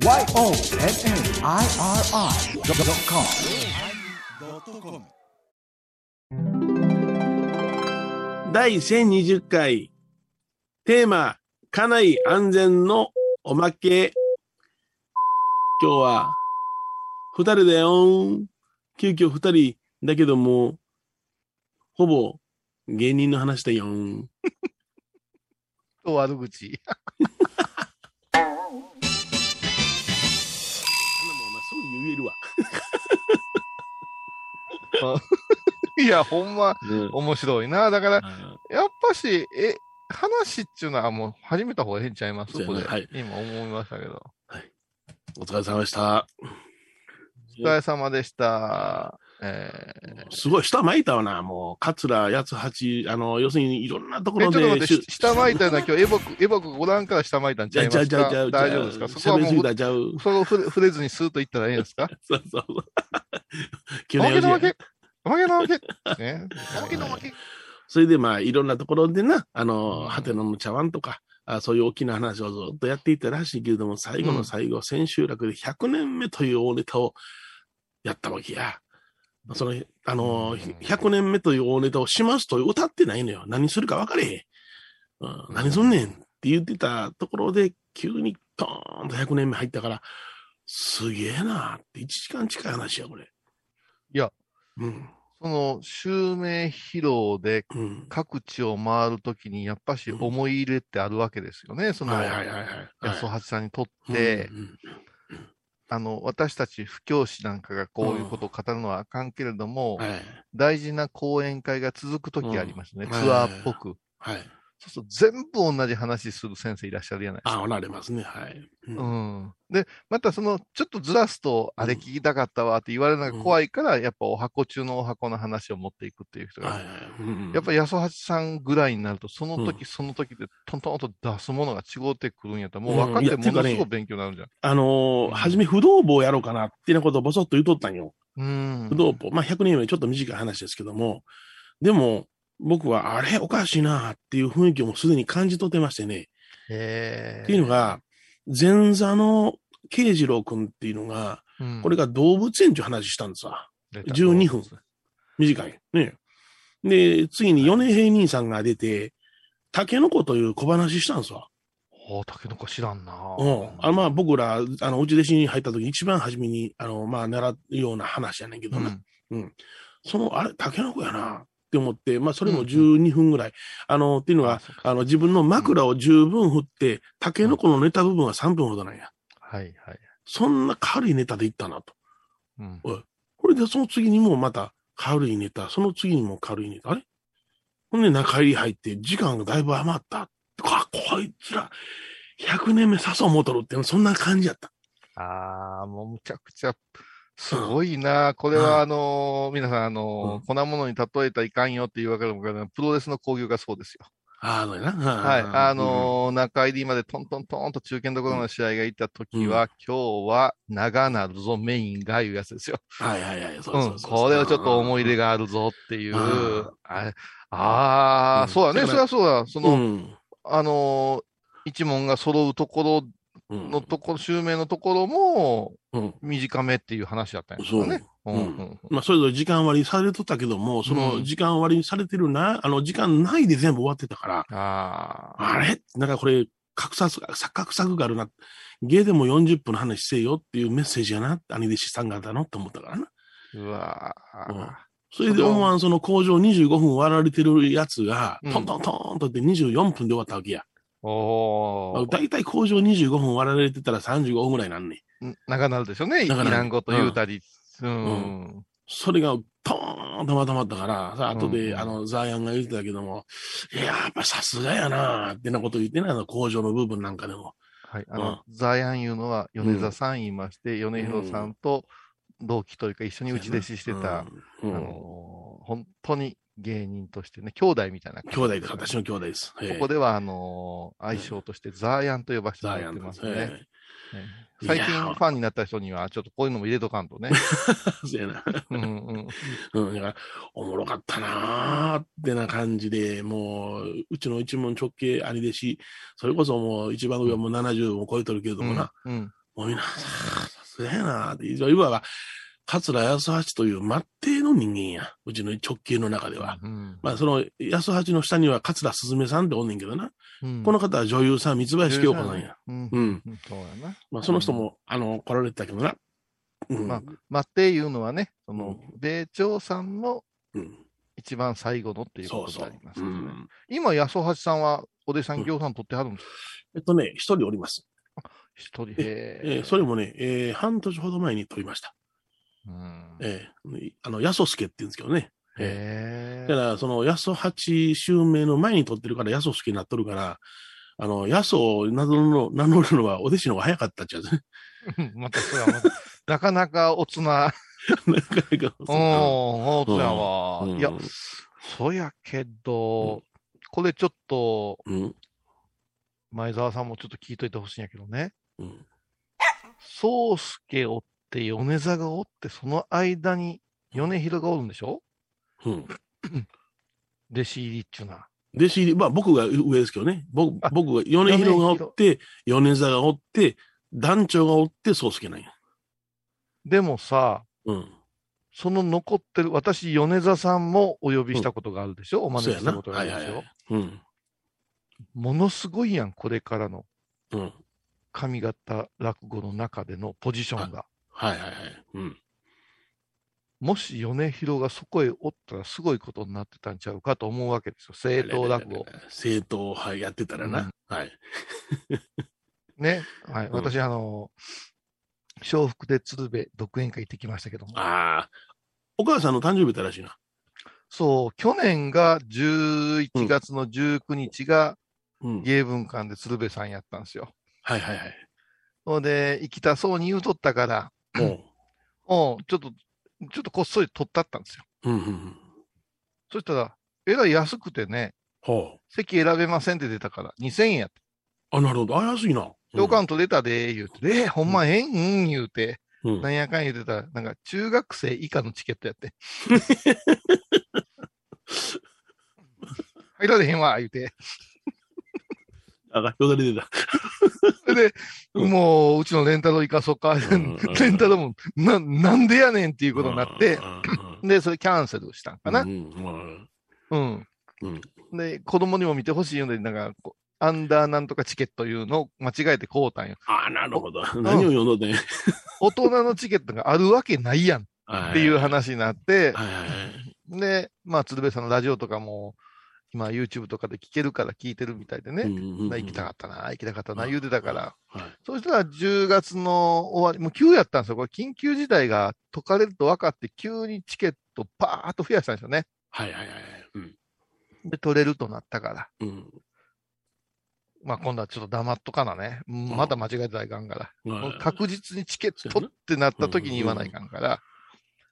YONNIRI.com 第1020回テーマ家内安全のおまけ。今日は二人だよ急遽二人だけどもほぼ芸人の話だよと 悪口。いや、ほんま、うん。面白いな。だから、あやっぱし、え、話っていうのはもう始めた方がええんちゃいます？これ、はい。今思いましたけど。お疲れ様でした。お疲れ様でした。えすごい、下巻いたわな、もう、桂八八、あの、要するにいろんなところで、ちょっと待って、下巻いたのは今日エボク、エボクご覧から下巻いたんちじゃいますか？じゃあじゃ大丈夫ですか？そこはもう。う、そこを触れ触れずにスーッといったらいいんですか？そうそうそう。おまけのやわけ？おまけのわけ ね。おまけのわけそれでまあ、いろんなところでな、あの、ハテナの茶碗とか、あそういう大きな話をずっとやっていたらしいけれども、最後の最後、千秋楽で100年目という大ネタをやったわけや。その、あの、うん100年目という大ネタをしますと歌ってないのよ。何するか分かれへん。うん、何すんねんって言ってたところで、急にドーンと100年目入ったから、すげえなって1時間近い話や、これ。いや、うん。その、襲名披露でうん。各地を回るときに、やっぱし思い入れってあるわけですよね。その。安尾八さんにとって、あの、私たち布教師なんかがこういうことを語るのはあかんけれども、はい。大事な講演会が続くときありますね。うんツアーっぽく。はい。そうすると全部同じ話する先生いらっしゃるじゃないですあ、か。おられますね。はい。ううん。で、またその、ちょっとずらすと、うんあれ聞きたかったわって言われるのが怖いから、やっぱお箱中のお箱の話を持っていくっていう人が、はいやっぱり安尾八さんぐらいになると、その時、うんその時でトントンと出すものが違ってくるんやったら、もう分かっうんいてものすごい勉強になるじゃん。あのーうん初め不動坊やろうかなってなことをぼそっと言うとったんよ。うん。不動坊。まあ、100年前ちょっと短い話ですけども、でも、僕は、あれおかしいなっていう雰囲気をもうすでに感じ取ってましてね。へーっていうの、が、前座の慶次郎君っていうのが、うんこれが動物園っていう話したんですわ。出た12分短い。ね。で、次に米平兄さんが出て、タケノコという小話したんですわ。おタケノコ知らんなうん。あまあ僕ら、あの、うち弟子に入った時一番初めに、あの、まあ習うような話やねんけどな。うんその、あれ、タケノコやなって思って、まあそれもうんうん12分ぐらい。あの、っていうのはあの、自分の枕を十分振って、タケノコのネタ部分は3分ほどなんや。はいはい。そんな軽いネタでいったなと。うんこれでその次にもまた軽いネタ、その次にも軽いネタ。あれ？ほんで中入り入って時間がだいぶ余った。あ、こいつら、100年目誘うもとるって、そんな感じやった。ああ、もうむちゃくちゃ、すごいな。これは、うんあのー皆さん、あのー粉物に例えたらいかんよっていうわけでもないプロレスの興行がそうですよ。あのな。はい。あのー中入りまでトントントンと中堅どころの試合が行った時は、今日は長なるぞメインがいうやつですよ。うんはいはいはい。そううん。そうそうこれはちょっと思い入れが。があるぞっていううん。ああー、うんそうだね。そりゃそうだ。その、うん。あのー一門が揃うところうんのところ、襲名のところもうん。短めっていう話だったんですよね。まあ、それぞれ時間割りされとったけども、その時間割りされてるな、あの、時間ないで全部終わってたから、ああ。あれ？なんかこれ、格差、錯覚作があるな。芸でも40分の話せよっていうメッセージやな、兄弟子さん方のって思ったからな。うわうんーそれで思わんその工場25分割られてるやつが、うんトントントンとって24分で終わったわけや。おーだいたい工場25分割られてたら35分ぐらいなんねん。ん長なるでしょうね。イ長なるラン語と言うたり。うん。うそれがトーンとまとまったから、さ、後で、うんあの、ザーヤンが言ってたけども、いや、やっぱさすがやなってなこと言ってないの、工場の部分なんかでも。はい。あの、ザヤンいうのは、米沢さん言いまして、米広さんと同期というか一緒に内弟子してた、うん、あうんの、本当に芸人としてね、兄弟みたいな感じ。兄弟です。私の兄弟です。ここでは、あのー愛称としてザーヤンと呼ばせても。らってますね。最近ファンになった人には、ちょっとこういうのも入れとかんとね。えそうやな。うんうんうん、だから、おもろかったなーってな感じで、もう、うちの一門直系兄弟子、それこそもう一番上はもう70を超えとるけれどもな、うん。もうみんな、さすがやなって、いわば、桂安八という末帝の人間や。うちの直系の中では。うんまあ、その、安八の下には桂すずめさんっておんねんけどな。うんこの方は女優さん、三林京子さんや。。うんうん。そうやな。まあ、その人も、あの、来られてたけどな。うん。まあまあ、っていうのはね、そのうん、米朝さんのうん、一番最後のっていうことでありま。すね。ん。今、安橋さんは、お弟子さん、行さん取ってはるんですか？えっとね、一人おります。一人。えへーそれもね、えー半年ほど前に取りました。うんえーあの、安助って言うんですけどね。えへだから、その、安八襲名の前に取ってるから、安助になっとるから、あの、安を名乗るの、名乗るのはお弟子の方が早かったっちゃうね。え。また、それはまた、なかなかおつな、なかなかうん、おつやわ。うんいや、そやけど、これちょっと、うん。前澤さんもちょっと聞いといてほしいんやけどね。うん。宗介おって、米座がおって、その間に米広がおるんでしょ？うん。弟子入りっちゅうな。弟子入り、まあ僕が上ですけどね。僕あ僕が、米広がおって、米座がおって、団長がおって、宗介なんや。でもさ、うん。その残ってる、私、米座さんもお呼びしたことがあるでしょ、うやな。招きしたことがあるでしょ、はいはいはい。うん。ものすごいやん、これからのうん。上方落語の中でのポジションが。はいはいはい。うん。もし米広がそこへおったらすごいことになってたんちゃうかと思うわけですよ。正当落語。。正当はいやってたらな。うんはい。ね。はい。うん私、あの、笑福で鶴瓶独演会行ってきましたけども。ああ。お母さんの誕生日だらしいな。そう、去年が11月の19日がうん。芸文館で鶴瓶さんやったんですよ。はいはいはい。ほんで、行きたそうに言うとったから、もうん、ちょっと、ちょっとこっそり取ったったんですよ。う。うんうんうん。そしたら、えらい安くてね、ほう。席選べませんって出たから、2000円やって。あ、なるほど。あ、安いな。で、おかん取れたで、言うて、えーほんまええんうん、言うて、うん。なんやかん言うてたら、なんか中学生以下のチケットやって。入られへんわ、言うて。あ、よだれ出た。それで、うんもう、うちのレンタル行かそうか。ん レンタルも、な、なんでやねんっていうことになってで、それキャンセルしたんかな。うんうんで、子供にも見てほしいので、なんか、アンダーなんとかチケットいうのを間違えて買うたんよ。ああ、なるほど。何を読んどってん？大人のチケットがあるわけないやんっっていう話になって。で、まあ、鶴瓶さんのラジオとかも、今 YouTube とかで聞けるから聞いてるみたいでね。ね行きたかったな、行きたかったな、言うてたから。はい。そしたら10月の終わり、もう急やったんですよ。これ緊急事態が解かれると分かって、急にチケットパーッと増やしたんですよね。はいはいはい。うん。で、取れるとなったから。うん。まあ今度はちょっと黙っとかなね。うんまた間違えてたらいかんから。もう確実にチケットってなった時に言わないかんから。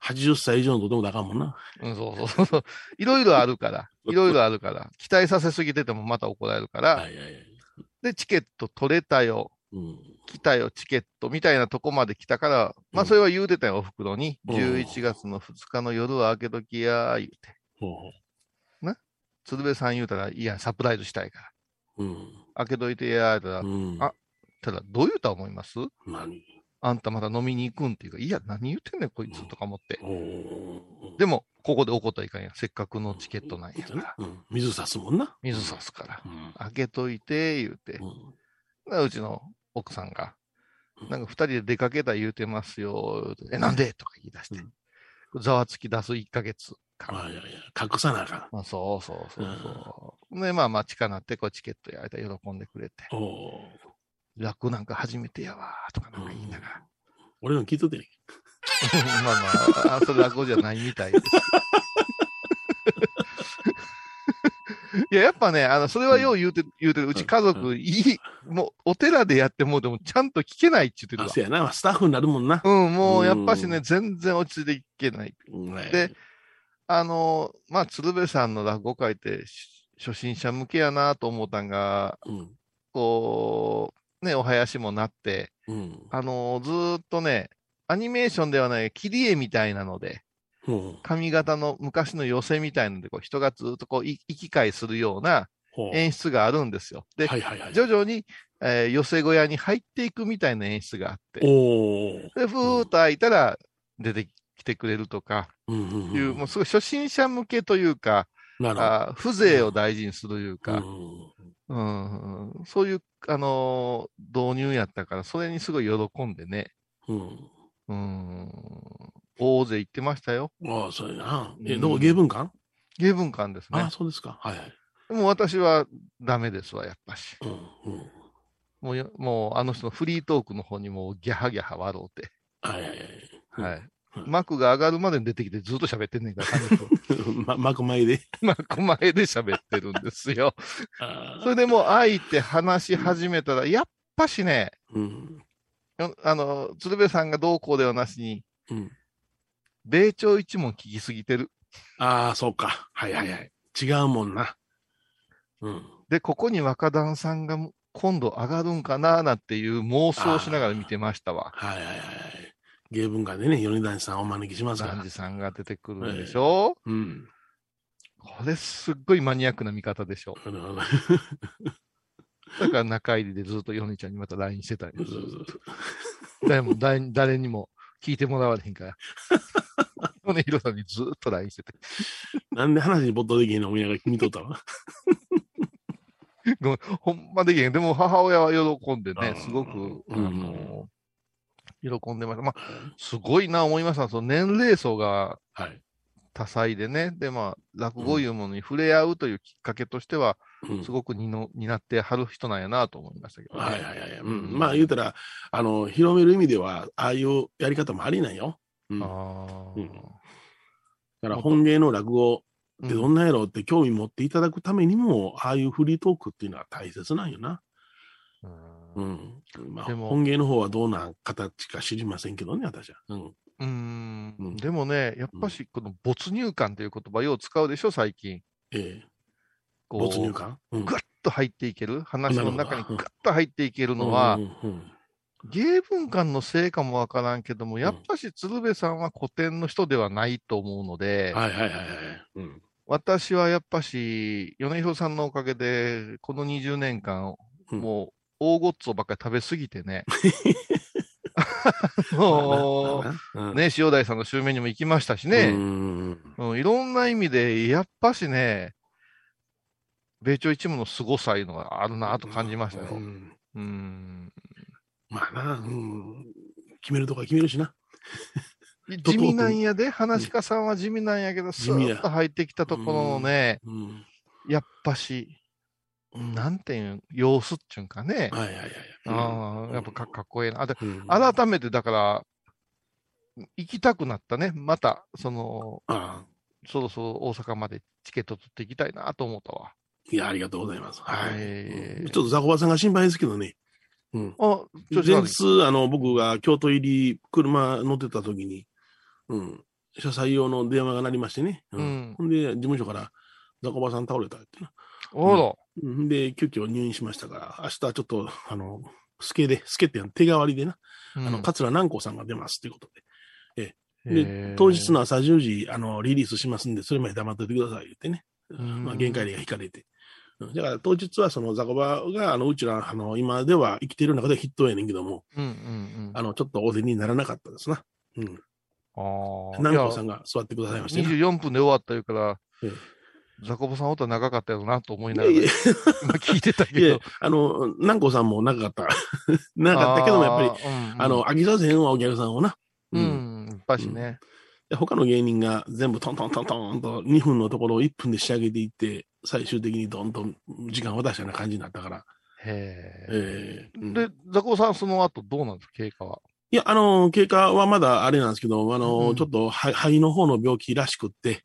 80歳以上のとてもだかんもんな。うん、そうそうそう。いろいろあるから。いろいろあるから。期待させすぎててもまた怒られるから。はいはいはい。で、チケット取れたよ。うん。来たよ、チケットみたいなとこまで来たから、まあそれは言うてたよ、お袋に。うん11月の2日の夜は開けときや、言うて。ほうほ鶴瓶さん言うたら、いや、サプライズしたいから。う。うん。開けといてや、言うたら、うん。あただ、どう言うた思います？何？あんたまた飲みに行くんっていうか、いや、何言ってんねん、こいつとか思って。でも、ここで怒ったらいかんやん。せっかくのチケットなんやから。うん。水差すもんな。水差すから。うん。開けといて、言うて。うんうちの奥さんがうん、なんか二人で出かけた言うてますよ。え、なんで？とか言い出して。ざわつき出す1ヶ月間。はいはいはい。隠さなあかまあ、そうそうそうそう。で、まあまあ、近なって、こう、チケットやられたら喜んでくれて、ん。おー楽なんか初めてやわ、とかなんか言いながら。俺の聞いとってね。まあまあ、あそれ楽じゃないみたいです。いや、やっぱね、あの、それはよう言うて、言うてる。うち家う族、いい、もう、お寺でやってもうでも、ちゃんと聞けないって言ってるあ、わせ。やな。スタッフになるもんな。うん、もう、やっぱしね、うん全然落ち着いていけない。ねで、あの、まあ、鶴瓶さんの落語会って、し初心者向けやなと思ったんが、うん。こう、ね、お囃子もなって、うん。あのずーっとね、アニメーションではない切り絵みたいなので、ほう髪型の昔の寄せみたいので、こう人がずっとこうい行き来するような演出があるんですよ。で、はいはいはい。徐々に、えー寄せ小屋に入っていくみたいな演出があって。で、ふーっと開いたら出てきてくれるとかうんうんいう、もうすごい初心者向けというか。あー風情を大事にするというか、うんうんうんそういう、あのー導入やったから、それにすごい喜んでね、うん。うん、大勢行ってましたよ。ああ、そうやな。え、うんどこ、芸文館？芸文館ですねああ、。そうですか。はいはい。もう私はダメですわ、やっぱし。うんうん。もうよ、もうあの人のフリートークの方にもうギャハギャハ笑うて。はいはいはい。はい。うん幕が上がるまでに出てきてずっと喋ってんねんから、ま、幕前で。幕前で喋ってるんですよ。あそれでもう開いて話し始めたら、やっぱしね、うん。よあの、鶴瓶さんがどうこうではなしに、うん。米朝一門聞きすぎてる。ああ、そうか。はいはいはい。違うもんな。うん。で、ここに若旦さんが今度上がるんかななんていう妄想をしながら見てましたわ。はいはいはい。芸文館でね、米谷さんお招きしますから。さんが出てくるんでしょ、うん。これすっごいマニアックな見方でしょなるほどだから中入りでずっとヨネちゃんにまた LINE してたんよそうそうそう誰も誰誰にも聞いてもらわれへんから。米広さんにずっと LINE してて。なんで話に没頭できへんの？思いながら見とったわ。ごめんほんまできへん。でも母親は喜んでね、すごく、あうんの、喜んでました。まあ、すごいな思いました。その年齢層がはい。多彩でね。で、まあ、落語いうものに触れ合うというきっかけとしては、うんすごくにの担ってはる人なんやなと思いましたけど、ね。はいはいはい。うん、まあ言うたら、あの、広める意味では、ああいうやり方もありなんよ。うん、だあうんーから本芸の落語ってどうんんなやろうって興味持っていただくためにも、ああいうフリートークっていうのは大切なんよな。ううんん。まあ、でも本芸の方はどうな形か知りませんけどね、私は。うん。うーんうんでもね、やっぱし、この没入感という言葉、よう使うでしょ、最近。ええこう没入感？うんぐっと入っていける、話の中にぐっと入っていけるのは芸文館のせいかもわからんけども、やっぱし鶴瓶さんは古典の人ではないと思うのうでん、はいはいはいはい。うん。私はやっぱし、米広さんのおかげで、この20年間、うんもう、大ごっつをばっかり食べすぎてね。もうんう、ね、塩大さんの襲名にも行きましたしうね。んうん、いろんな意味で、やっぱしね、米朝一門の凄さいうのがあるなと感じましたよ。うんうん。まあな、うん、決めるとこは決めるしな。と地味なんやで、話し家さんは地味なんやけど、スーッと入ってきたところのね、うん。やっぱし、なんていうん、様子っちゅうんかね。はいはいはい。ああ、やっぱかかっこええな。あでうん改めてだから、行きたくなったね。また、その、ああそろそろ大阪までチケット取っていきたいなと思ったわ。いや、ありがとうございます。はい。ちょっとザコバさんが心配ですけどね。うん。あ、前日、あの、僕が京都入り、車乗ってた時に、うん、車載用の電話が鳴りましてね。ううんほんで、事務所から、ザコバさん倒れたってな。あら、うんで、急遽入院しましたから、明日ちょっと、あの、スケで、スケって手代わりでな、うんあの、桂南光さんが出ますということで。へでー、当日の朝10時、あの、リリースしますんで、それまで黙っててください、言ってね。んまあ、限界例が引かれて。うんだから当日はそのザコバが、あの、うちら、あの、今では生きている中でヒットやねんけども、うんうんうん。あの、ちょっとお出にならなかったですな。うん。ああ。南光さんが座ってくださいましてな。24分で終わったいうからえ、ザコボさんおったら長かったよなと思いながら、いやいや今聞いてたいやけど。あの、南光さんも長かった。長かったけども、やっぱり、ぱり、うんうんあの、飽きさせへんわ、お客さんをな。ううんん、やっぱしね。で他の芸人が全部トントントントンと2分のところを1分で仕上げていって、最終的にどんどん時間を渡したような感じになったから。へええうんで、ザコボさんその後どうなんですか、経過は？いや、あの、経過はまだあれなんですけど、あの、うんちょっと肺肺の方の病気らしくって、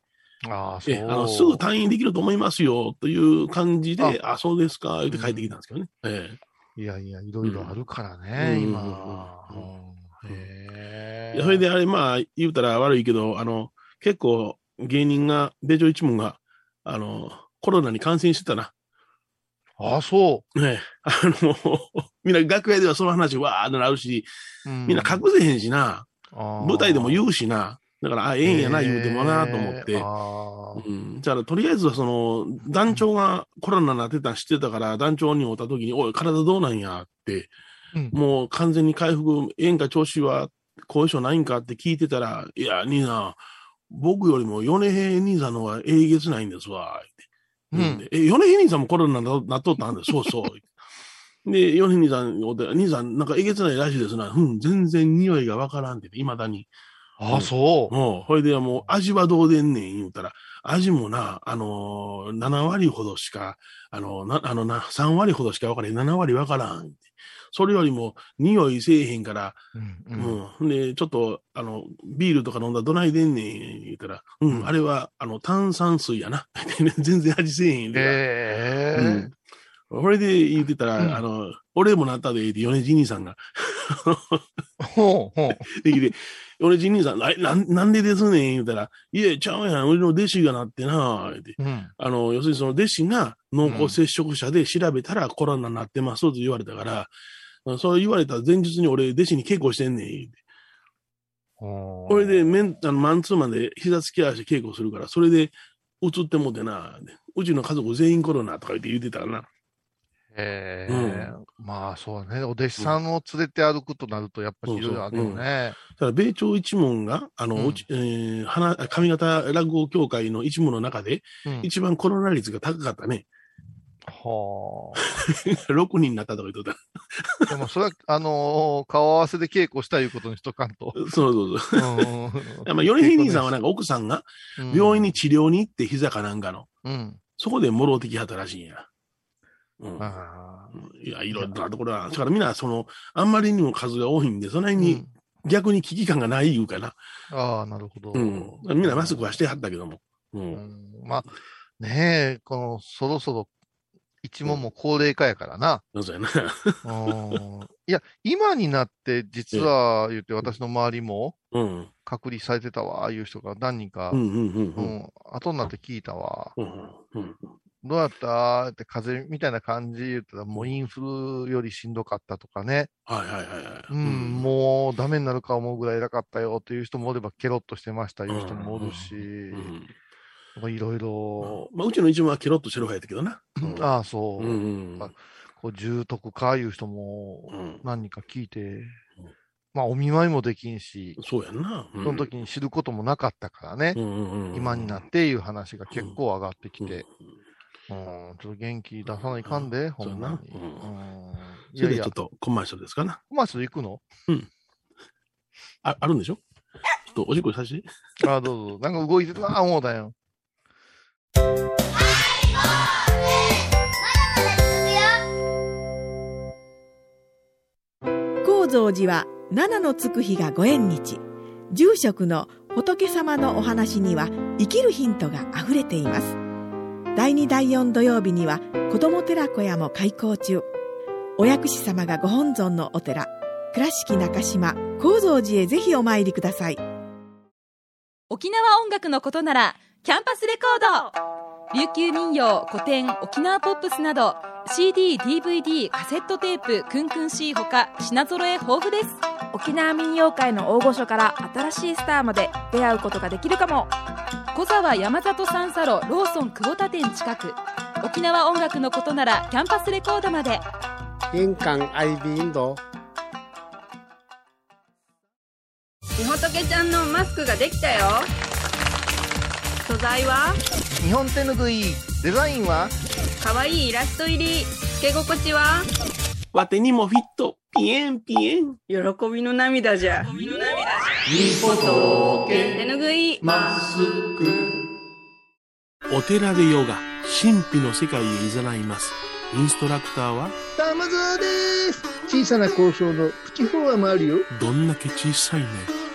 ああ、そう。えあのすぐ退院できると思いますよ、という感じで、あ。そうですか、言って帰ってきたんですけどね。えいやいや、いろいろあるからね、うん。今。うん。うん。へええ。それであれ、まあ、言うたら悪いけど、あの、結構芸人が、米朝一門が、あの、コロナに感染してたな。ああ、そねあの、みんな楽屋ではその話わーってなるし、う。みんな隠せへんしな、舞台でも言ううしな、だから、あ、ええんやな、言うてもな、と思って。うん。じゃあ、とりあえずはその、団長がコロナになってたん知ってたから、団長に会った時に、おい、体どうなんやって、うんもう完全に回復、ええんか調子は後遺症ないんかって聞いてたら、いや、兄さん、僕よりも米平兄さんの方がえげつないんですわ、って。うんでえ、米平兄さんもコロナにななっとったんで、そうそう。で、米平兄さん兄さん、なんかえげつないらしいですな。うん、全然匂いがわからんって、未だに。ああ、そう。もう、ほいでもう、味はどうでんねん言うたら、味もな、あのー、7割ほどしか、あの、な、あのな、3割ほどしか分からへん、7割分からん。それよりも、匂いせえへんから、うんうん。で、ちょっと、あの、ビールとか飲んだらどないでんねん言うたら、うん、うんあれは、あの、炭酸水やな。全然味せえへんで。ええうん。これで言ってたら、うんあの、俺もなったで、米地兄さんが。ほうほう。できて、俺ジ兄さん、あなんなんでですねん言うたら、いえ、ちゃうやん、俺の弟子がなってな、言って。うん。あの、要するにその弟子が濃厚接触者で調べたらコロナになってますと言われたから、そう言われた前日に俺弟子に稽古してんねん、言うて。ここれで、メン、あの、マンツーマンで膝つき合わせて稽古するから、それで移ってもってな、うちの家族全員コロナとか言って言ってたからな。ええまあそうね。お弟子さんを連れて歩くとなると、やっぱりいろいろあるよね。ただ、米朝一門が、あの、うんえー、花、上方落語協会の一門の中で、うん一番コロナ率が高かったね。は6 人になったとか言っとっあ。でもそれは、あのー顔合わせで稽古したいうことにしとかんと。た。そうそうそう。うんまあ、米平兄さんはなんか奥さんが病院に。に治療に行って膝かなんかの、うん。そこでもろうてきはったらしいんや。うん。あいや、いろいろなところは。だからみんな、その、あんまりにも数が多いんで、そのー辺にうん逆に危機感がない言うかな。ああ、なるほど。うん。みんなマスクはしてはったけども。う。うんんまあ、ねえ、この、そろそろ、一問も高齢化やからな。そうやな。うんいや、今になって、実は言って、私の周りもうん。隔離されてたわ、ああいう人が何人か、ううんんうんうんうん。ん、後になって聞いたわ。うんうんどうやった？って風邪みたいな感じ言ったら、もうインフルよりしんどかったとかね。はいはいはいはい。うん、もうダメになるか思うぐらい偉かったよっていう人もおれば、ケロッとしてましたいう人もおるし、うん。いろいろ、まあ、うちの一門はケロッとしてる方やったけどな。うんああ、そう、うんうん。あこう重篤かいう人もうん。何人か聞いて、まあお見舞いもできんし、そうやんな。うん。その時に知ることもなかったからね、うんうんうん今になっていう話が結構上がってきて、うん、ちょっと元気出さないかんで、ほんまに。それでちょっ、とコマーシャルですかな。コマーシャル行くの？あ、あるんでしょ？ちょっとおしっこさせて。ああ、どうぞ。なんか動いてるな、思うだよ。高蔵寺は七のつく日がご縁日。住職の仏様のお話には生きるヒントがあふれています第2第4土曜日には子ども寺小屋も開校中。お薬師様がご本尊のお寺倉敷中島・高蔵寺へぜひお参りください。沖縄音楽のことならキャンパスレコード。琉球民謡古典沖縄ポップスなど CD、DVD、カセットテープ、クンクン C ほか品揃え豊富です。沖縄民謡界の大御所から新しいスターまで出会うことができるかも。小沢山里三佐路ローソン久保田店近く。沖縄音楽のことならキャンパスレコードまで。印鑑 IB インド。みほとけちゃんのマスクができたよ。素材は？日本手ぬぐい、デザインは？かわいいイラスト入り。つけ心地は？わてにもフィット。ピエンピエン。喜びの涙じゃ。手ぬぐい。お寺でヨガ、神秘の世界へ誘います。インストラクターは、玉沢です。小さな交渉のプチフォアもあるよ。どんだけ小さいね。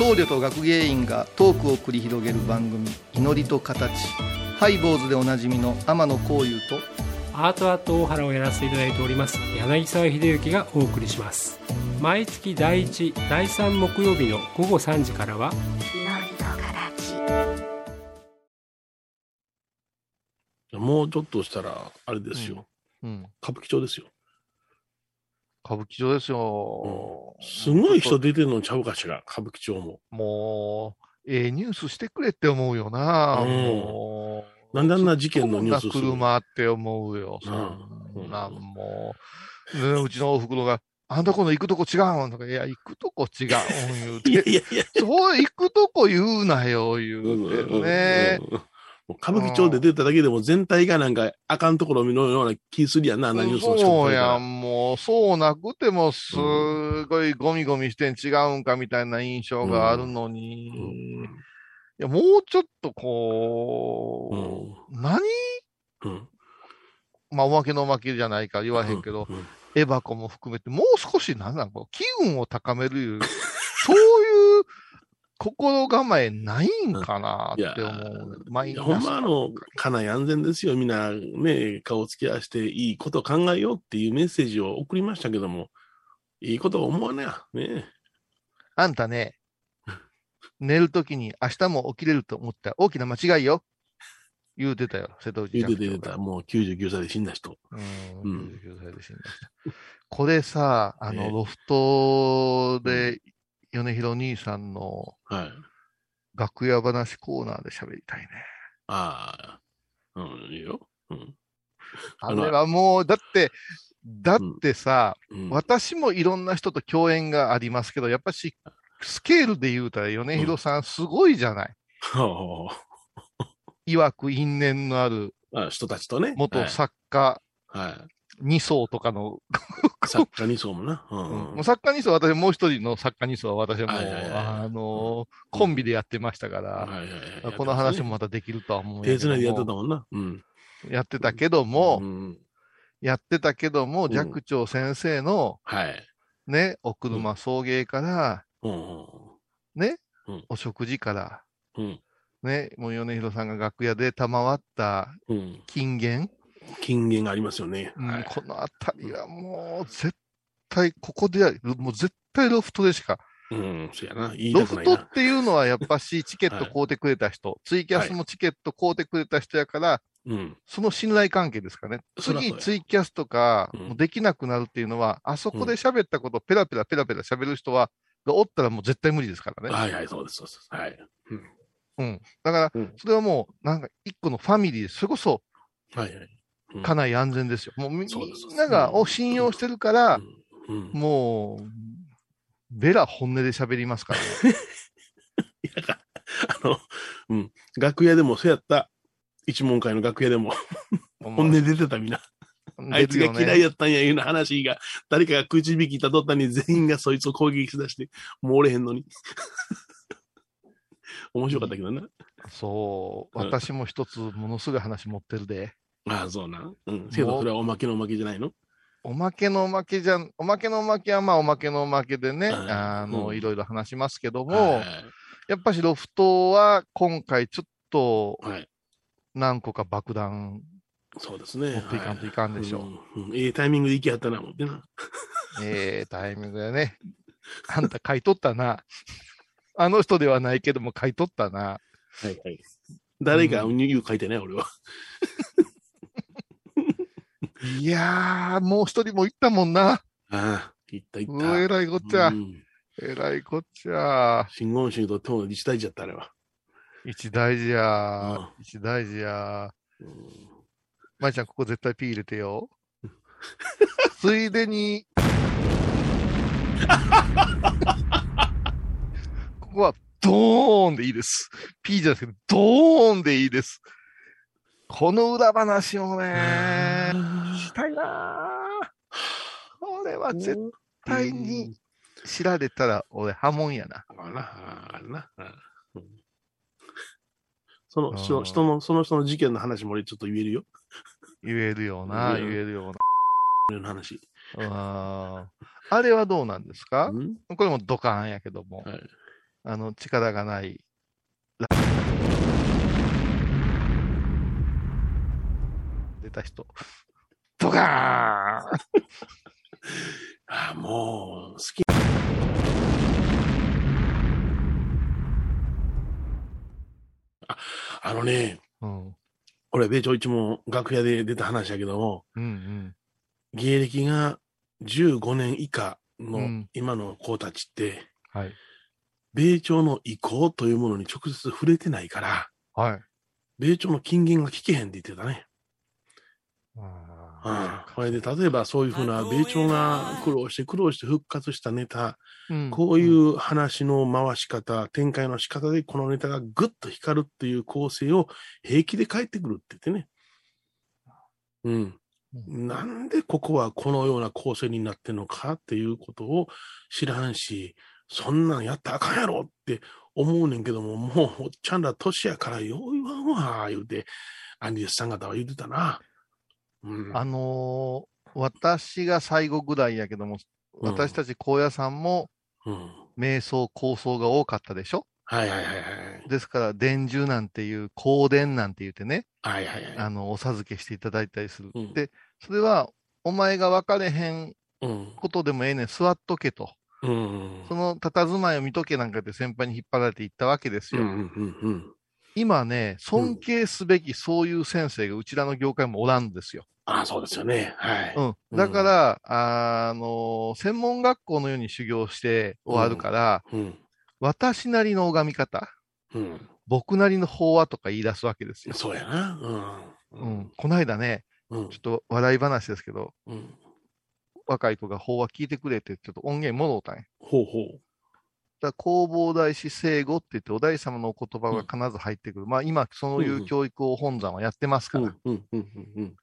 僧侶と学芸員がトークを繰り広げる番組「祈りと形」ハイボーズでおなじみの天野幸雄とアートアート大原をやらせていただいております柳沢秀幸がお送りします毎月第1第3木曜日の午後3時からはもうちょっとしたら、あれですよ。うん。歌舞伎町ですよ。歌舞伎町ですよ。すごい人出てるのちゃうかしら、歌舞伎町も。もう、ええニュースしてくれって思うよな。うんもう。なんであんな事件のニュースそんな車って思うよ。そうんんなんもう、ねうちのお袋が、あんたこの行くとこ違うんとか、いや、行くとこ違うん言う いやて、いやいや。そう行くとこ言うなよ、言うんうてね。うんうんもう歌舞伎町で出ただけでも全体がなんかあかんところのような気するやんな、あんなニュースの仕方そうやん、もう、そうなくても、すごいゴミゴミしてん違うんかみたいな印象があるのに、いや、もうちょっとこう、何うん。まあ、おまけのおまけじゃないから言わへんけど、うん。エバコも含めて、もう少しなんなん気運を高める心構えないんかなって思う。マイナスほんまあの、家内安全ですよ。みんなね、顔つき合わせていいこと考えようっていうメッセージを送りましたけども、いいことは思わねや。ねあんたね、寝るときに明日も起きれると思ったら大きな間違いよ。言うてたよ、瀬戸内言うてた、もう99歳で死んだ人。うん、うん99歳で死んだ人。これさ、あの、ええロフトで、米広兄さんのはい。楽屋話コーナーで喋りたいね。ああ、うん、いいよ。うん。あれはもう、だって、だってさ、うん私もいろんな人と共演がありますけど、やっぱし、スケールで言うたら米広さんすごいじゃない？は いわく因縁のある人たちとね。元作家はい。はい。二層とかの、作家にそうもな。うんうん作家二層、私もう一人の作家二層は私はもう、はいはいはいあのーコンビでやってましたから、はいはいはいこの話もまたできるとは思う手繋いでやってたももんな。うん。やってたけども、うんやってたけども、ん寂聴先生のはい。ね、お車送迎から、うん。ね、うんお食事から、うん。ね、もう米広さんが楽屋で賜ったうん。金言、金言がありますよね。うんはい。このあたりはもう絶対ここでやる、もう絶対ロフトでしか。うん、そうやな。言いいな。フトっていうのはやっぱしチケット買うてくれた人、ツイキャスもチケット買うてくれた人やから、うん。その信頼関係ですかね。次ツイキャスとかできなくなるっていうのは、あそこで喋ったことペラペラペラペラ喋る人は、がおったらもう絶対無理ですからね。はいはい、そうです、そうです。はい。うん。だからうん、それはもう、なんか一個のファミリー、それこそ、はいはい。うん家内安全ですよ。もうみんなが、を信用してるから、うん。もう、ベラ本音で喋りますからね。いや、あの、うん。楽屋でもそうやった。一門会の楽屋でも、本音出てたみんな。あいつが嫌いや。やったんやいうな話が、誰かが口引きたとったに全員がそいつを攻撃しだして、もうおれへんのに。面白かったけどな。そう、うん私も一つものすごい話持ってるで。ああ、そうな。うん。けど、それはおまけのおまけじゃないの？おまけのおまけじゃん、おまけのおまけはまあおまけのおまけでね、はいあの、うんいろいろ話しますけども、はいやっぱしロフトは今回ちょっとはい。何個か爆弾そうですね。持っていかんといかんでしょう。うんうんええタイミングで行きはったな、思ってな。ええタイミングでね。あんた買い取ったな。あの人ではないけども買い取ったな。はいはい。誰がうん言う書いてない、俺は。いやー、もう一人も行ったもんな。ああ、行った行うった。えらいこっちゃう。んえらいこっちゃ。真言宗とっても自治体じゃった、あれは。一大事やうん。一大事や。うんまいちゃん、ここ絶対 P 入れてよ。ついでに、ここはドーンでいいです。P じゃなくて、ドーンでいいです。この裏話をね、したいなぁこれは絶対に知られたら、俺、波紋やな。あな、あるな。うんその人人の、その人の事件の話も俺ちょっと言えるよ。言えるよな、うん言えるよ俺の話。な。あれはどうなんですか？うんこれもドカーンやけども。はいあの、力がない。出た人。ドカーン あもう、好き。あ、あのね、うん。俺、米朝一も楽屋で出た話やけども、うんうん。芸歴が15年以下うのん今の子たちって、はい。米朝の意向というものに直接触れてないから、はい。米朝の金言が聞けへんって言ってたね。うんあ。これで、例えばそういうふうな、米朝が苦労して苦労して復活したネタ、うんこういう話の回し方、展開の仕方でこのネタがぐっと光るっていう構成を平気で返ってくるって言ってね。うん。なんでここはこのような構成になってんのかっていうことを知らんし、そんなんやったらあかんやろって思うねんけども、もうおっちゃんら年やからよう言わんわ、言うて、アンディスさん方は言ってたな。うん。あのー私が最後ぐらいやけども、うん私たち高野山もうん。瞑想構想が多かったでしょ？はいはいはいはい。ですから、伝授なんていう、香典なんて言ってね、はいはいはい。あの、お授けしていただいたりする。うんで、それは、お前が分かれへん。ことでもええねん、座っとけと。うん。その佇まいを見とけなんかで先輩に引っ張られていったわけですよ。うんうんうん。今ね、尊敬すべきそういう先生がうちらの業界もおらんですよ。ああ、そうですよね。はい。うん。だから、あの、専門学校のように修行して終わるから、うん。私なりの拝み方、うん。僕なりの法話とか言い出すわけですよ。そうやな。ううん。ん。この間ね、うんちょっと笑い話ですけど、うん。若い子が法話聞いてくれって、ちょっと音源もろうたんや。ほうほだ弘法大師聖語って言って、お大師様のお言葉が必ず入ってくる。まあ今、そういう教育を本山はやってますかう。うら。ん。うん。うん。うん。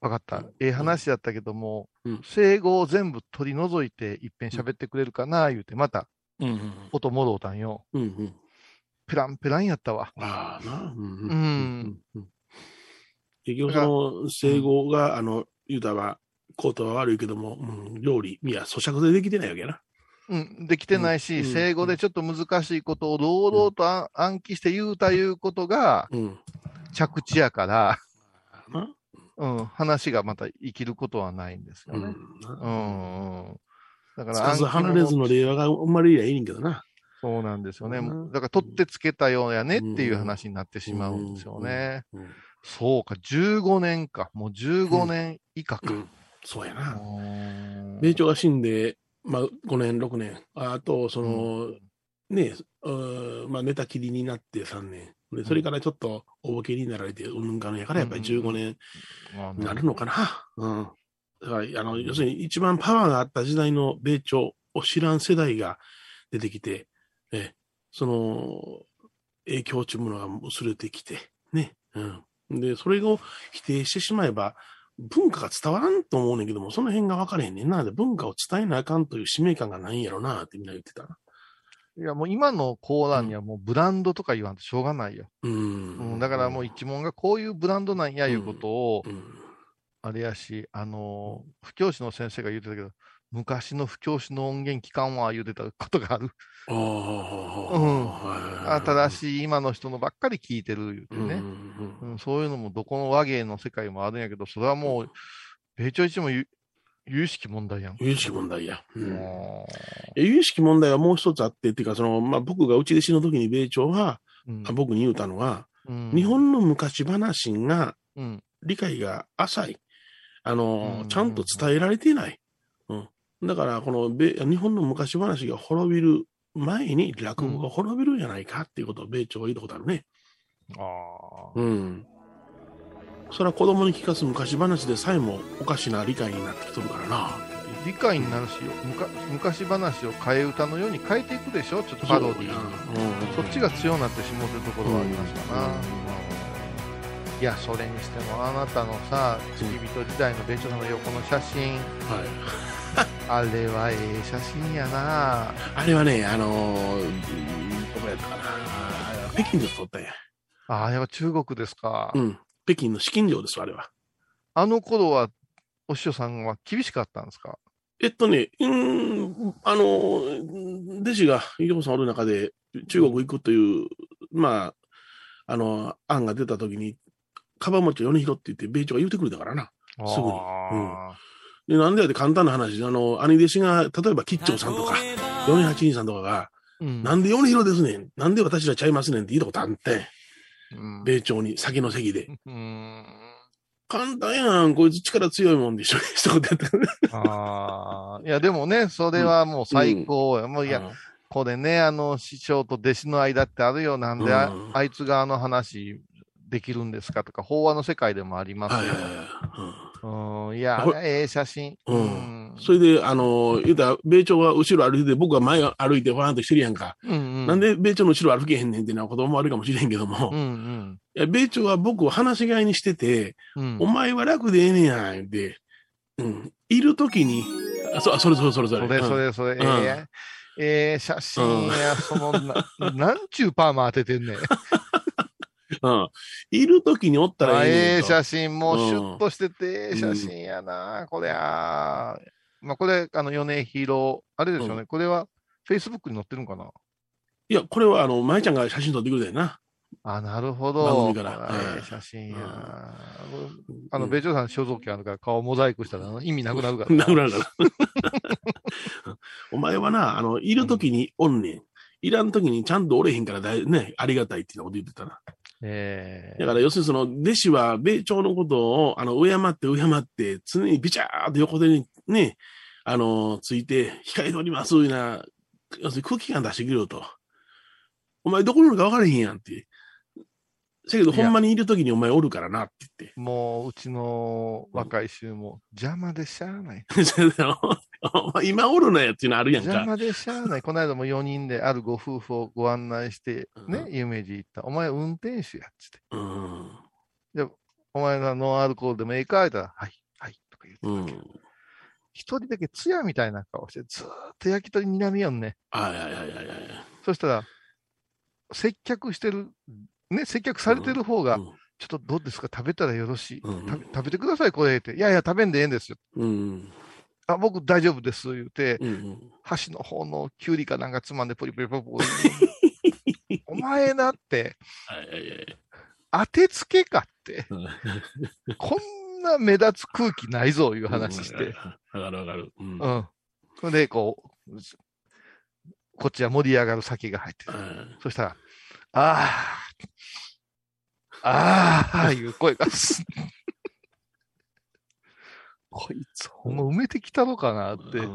わかった。ええ話だったけども、うんを全部取り除いて一遍喋ってくれるかな、言うて、またうん。うん。音もろうたんよ。うん。うん。ペランペランやったわ。ああ、な。うん。ううん。ん。結局、その、生後が、あの、言うたら、コートは悪いけども、うん、料理、いや、咀嚼でできてないわけやな。うん、できてないし、うん聖語でちょっと難しいことを堂々とあ暗記して言うたいうことがうん。着地やから、な。うん、話がまた生きることはないんですようね。うん、うん。だから離れずの令和が生まれりゃいいねんけどな。そうなんですよね。うんだから取ってつけたようやねっていう話になってしまうんですよね。うん。そうか、15年か。もう15年以下か。うん。そうやな。うん米朝が死んで、まあ、5年、6年、あと、その、ね、うーまあ、寝たきりになって3年。で、それからちょっとおぼけになられて、うんぬんかのやから、やっぱり15年なるのかな。うん。だから、あの、要するに一番パワーがあった時代の米朝を知らん世代が出てきて、え、その、影響というものが薄れてきて、ね。うん。で、それを否定してしまえば、文化が伝わらんと思うねんけども、その辺が分かれへんねんな。で、文化を伝えなあかんという使命感がないんやろなってみんな言ってたな。いや、もう今のコーランにはもうブランドとか言わんとしょうがないよ。うん。うん、だからもう一問がこういうブランドなんやいうことを、うん。あれやし、あのー、布教師の先生が言ってたけど、昔の布教師の音源聞かんわ言うてたことがある。あうんあ新いしい今の人のばっかり聞いてる言うてね。うんうん、そういうのもどこの和芸の世界もあるんやけど、それはもう、米朝一も有有識問題やん。有識問題や。うん有識問題はもう一つあって、っていうか、その、まあ、僕がうちで死ぬ時に米朝は、ううんあ僕に言うたのは、うん日本の昔話がうん理解が浅い。あの、うんちゃんと伝えられていない。うん。だから、この米、日本の昔話が滅びる前に落語が滅びるんじゃないかっていうことを米朝は言ったことあるね。あうん。それは子供に聞かす昔話でさえもおかしな理解になってきとるからな。ー理解になるし昔話を替え歌のように変えていくでしょちょっとパロディーに。うん。そっちが強くなってしもうてるところはありますかな、うん。いやそれにしてもあなたのさ付き人時代の米朝さんの横の写真。はい。あれはええ写真やなあれはね、あのー、どこやったかな。北京で撮ったんや。ああれは中国ですか、うん。北京の資金城ですわ、あれは。あの頃はお師匠さんは厳しかったんですか？えっとね、うん、あの、弟子が、伊藤さんおる中で、中国行くという、まあ、あの、案が出たときに、カバン持ち米広って言って、米朝が言うてくれたからな。すぐに。あで、なんでやって簡単な話、あの、兄弟子が、例えば吉兆さんとか、米八人さんとかが、ーうん。なんで米広ですねん。なんで私らちゃいますねんって言ったことあって、うん。米朝に、先の席で。うん。簡単やん、こいつ力強いもんで一緒に一言やっ。ああ。いや、でもね、それはもう最高。や。もういや、うん。これね、あの、師匠と弟子の間ってあるよ。なんで、あうん。あいつがあの話できるんですかとか、法話の世界でもありますよ。はいはい。はい。うんうん、いや、ほええ写真。うんそれで、あの、言うたら、米朝が後ろ歩いてて、僕は前歩いてファーンとしてるやんか。うんうん。なんで米朝の後ろ歩けへんねんっていうのは子供もあるかもしれへんけども。うんうん。いや米朝は僕を話し飼いにしてて、うんお前は楽でええねや、言って。うん。いるときに、あ、そ、それそれそれそれ。それそうんれそれ、えうんえええ写真や、その、な、なんちゅうパーマ当ててんねん。うん。いるときにおったらあえええ写真、もうシュッうんとしてて、ええ写真やな、これは。まあ、これ、あの、米広、あれですよね、うこれは、Facebook に載ってるんかな？いや、これはあの、舞ちゃんが写真撮ってくれたよな。あ、なるほ番ど。組からええ写真や。あの、うん米朝さん肖像権あるから顔モザイクしたら意味なくなるから。なくなるから。お前はな、あの、いるときにおんねん。いらんときにちゃんとおれへんからだい、ね、ありがたいっていうこと言ってたな。ええだから、要するにその、弟子は米朝のことを、あの、敬って敬って、常にビチャーっと横手にね、あの、ついて、控えております、いうような、要するに空気感出してくれよと。お前どこにいるか分からへんやんって。せやけど、ほんまにいるときにお前おるからなって言って。もう、うちの若い衆も邪魔でしゃあない。今おるなやっていうのあるやんか。邪魔でしゃあない。この間も4人であるご夫婦をご案内して、ね、うん有名人行った。お前運転手やっつって。うん。で、お前がノンアルコールでもええか言ったら、はい、はい、とか言って。うん。一人だけツヤみたいな顔して、ずーっと焼き鳥にらみよんね。あいやいやいやいやいや。そしたら、接客してる、ね、接客されてる方が、うんちょっとどうですか？食べたらよろしい、うん食べてください、これって。いやいや、食べんでええんですよ。うん。あ、僕大丈夫です、言うて、うん。箸の方のキュウリかなんかつまんでポリポリポリポリ。お前なって。当てつけかって、うんこんな目立つ空気ないぞ、いう話して。わかるわかる。うん。うん。それで、こう、こっちは盛り上がる酒が入ってる。そしたら、ああ、ああ、いう声がす。こいつ、ほんま埋めてきたのかなって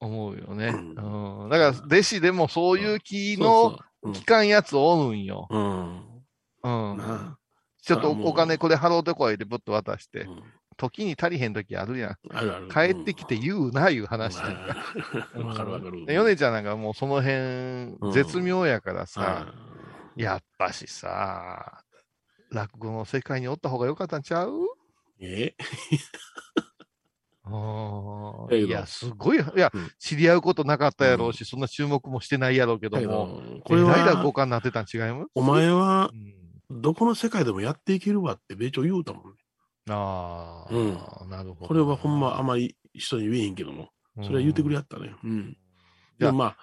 思うよね。うん。だから、弟子でもそういう気の聞かんやつおるんよ。うん。うん。ちょっとお金これ払うてこいでぶっと渡して、ん時に足りへん時あるやん。あるある帰ってきて言うな、いう話やんか。わかるわかる。でヨネちゃんなんかもうその辺、絶妙やからさ、やっぱしさ、落語の世界におった方がよかったんちゃう？え？あーだけど。いや、すごい、いや、知り合うことなかったやろうし、そんな注目もしてないやろうけどもど、これは落語家になってたん違います？お前は、どこの世界でもやっていけるわって米朝言うたもんね。ああ、うん。なるほど。これはほんまあんまり人に言えへんけども、それは言うてくれやったね。うん。でもまあ、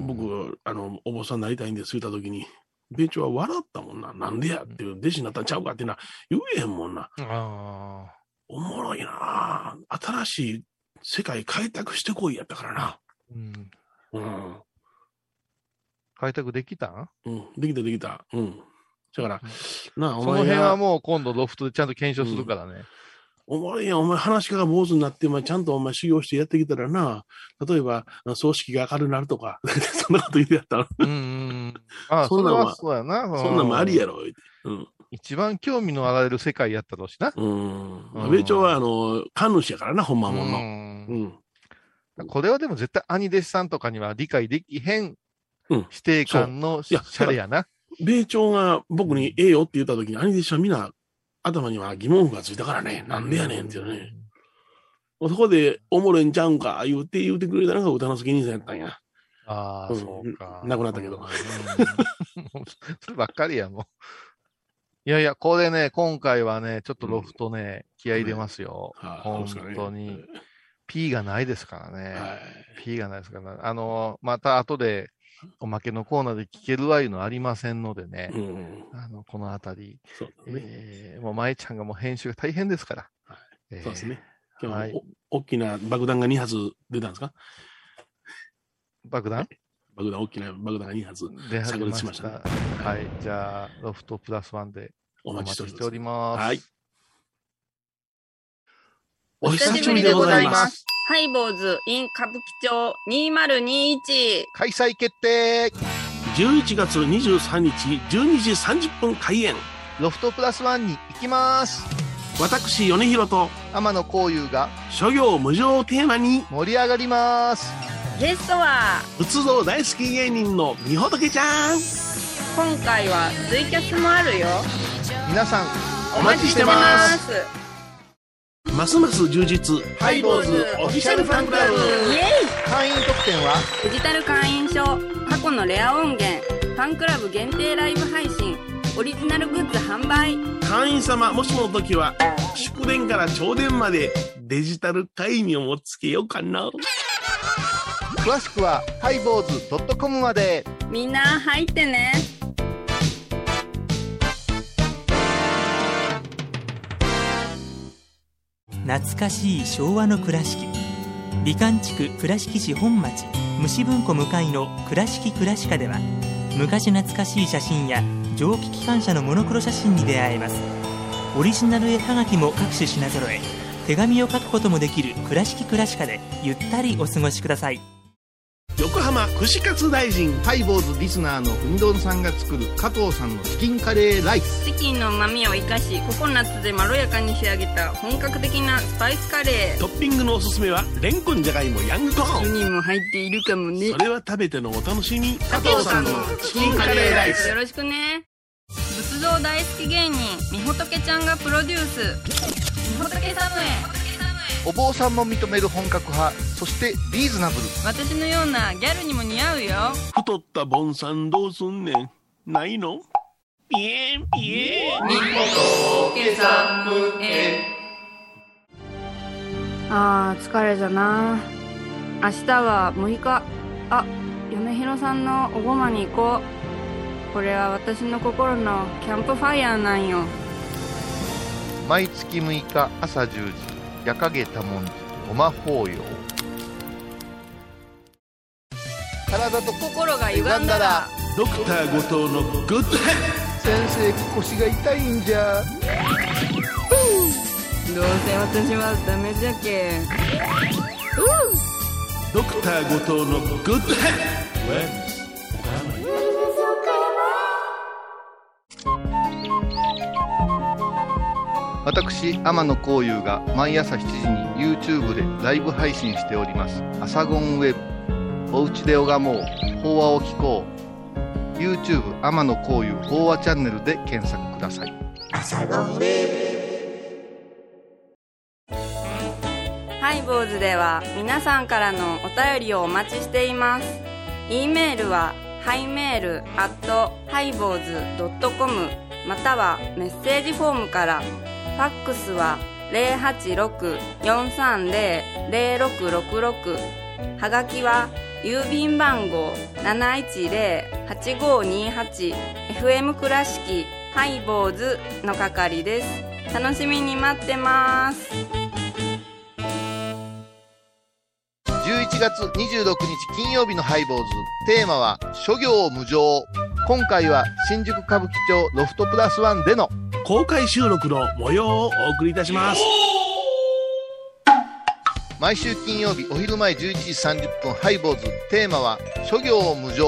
僕、あの、お坊さんになりたいんです言ったときに、米朝は笑ったもんな。なんでやっていう、弟子になったんちゃうかっていうのは言えへんもんな。ああ。おもろいな新しい世界開拓してこいやったからな。うん。うん。開拓できたん？うん。できたできた。うん。だから、なあ、そのお前が、辺はもう今度ロフトでちゃんと検証するからね。お前や、お前話し家が坊主になって、お前ちゃんとお前修行してやってきたらな、例えば、葬式が明るくなるとか、そんなこと言ってやったら。うんうん。ああ、それはそうやな。そんなんもありやろ、言うん。一番興味のあられる世界やったろうしな。うん。米朝は、あの、神主やからな、ほんまもんの。うん。これはでも絶対兄弟子さんとかには理解できへんうん。指定感のシャレやな。米朝が僕にええよって言った時に、兄弟子はみんな頭には疑問符がついたからね、なんでやねんっていうね。そこでおもろいんちゃうんか言うて言うてくれたのが歌之助兄さんやったんや。ああ、うんそうか。亡くなったけど。そればっかりや、もう。いやいや、これね、今回はね、ちょっとロフトね、気合い入れますよ。うですかね当に。P がないですからね。はい P がないですから、あの、また後でおまけのコーナーで聞けるわいうのありませんのでね、うん。あの、このあたり、そうですね。えーもう舞ちゃんがもう編集が大変ですから。はいえーそうですね。今日はい大きな爆弾が2発出たんですか？爆弾？爆弾、大きな爆弾が2発出始炸し。裂しましたたね。はい。じゃあ、ロフトプラスワンでおお待ちしております待ちしてお。ります。はい。お久しぶりでございます。ハイボーズ in 歌舞伎町2021。開催決定11月23日12時30分開演。ロフトプラスワンに行きます私、米広と天野幸雄が諸行無常をテーマに、盛り上がりますゲストは、仏像大好き芸人のみほとけちゃん。今回はツイキャスもあるよ。皆さん、お待ちしてます。す。ますます充実。ハイボーズオフィシャルファンクラブ。イエイ会員特典は？デジタル会員証、過去のレア音源、ファンクラブ限定ライブ配信、オリジナルグッズ販売。会員様、もしもの時は、祝電から朝電までデジタル会員をもつけようかな。詳しくはハイボーズ .com までみんな入ってね。懐かしい昭和の倉敷。美観地区倉敷市本町虫文庫向かいの「倉敷倉歯科」では昔懐かしい写真や蒸気機関車のモノクロ写真に出会えます。オリジナル絵はがきも各種品揃え手紙を書くこともできる「倉敷倉歯科」でゆったりお過ごしください。横浜串カツ大臣。ハイボーズリスナーのうみどんさんが作る加藤さんのチキンカレーライスチキンの旨味を生かし、ココナッツでまろやかに仕上げた本格的なスパイスカレー。トッピングのおすすめは、レンコンじゃがいもヤングコーン。にも入っているかもねそ。れは食べてのお楽しみ。加藤さんのチキンカレーライスよ。ろしくね仏像大好き芸人みほとけちゃんがプロデュースみほとけサムエお坊さんも認める本格派そしてリーズナブル。私のようなギャルにも似合うよ。太ったボンさんどうすんねん。ないの？ピエンピエン。あー疲れじゃな。明日は6日。あ嫁ひろさんのおごまに行こう。これは私の心のキャンプファイヤーなんよ。毎月6日朝10時夜影多文字ごま法要。体と心が歪んだら。ドクター後藤のグッドヘッ先生腰が痛いんじゃ。どうせ私はダメじゃけ。ドクター後藤のグッドヘッ私天野幸雄が毎朝7時に YouTube でライブ配信しております「アサゴンウェブ」「おうちで拝もう。法話を聞こう」YouTube 天野幸雄法話チャンネルで検索ください。ハイボーズでは皆さんからのお便りをお待ちしています。e メールはハイメールアットハイボーズドットコム。またはメッセージフォームから。ファックスは086-430-0666はがきは郵便番号 710-8528FM 倉敷ハイボーズの係です。楽しみに待ってます。11月26日金曜日のハイボーズテーマは諸行無常今回は新宿歌舞伎町ロフトプラスワンでの公開収録の模様をお送りいたします。毎週金曜日お昼前11時30分ハイボーズテーマは諸行無常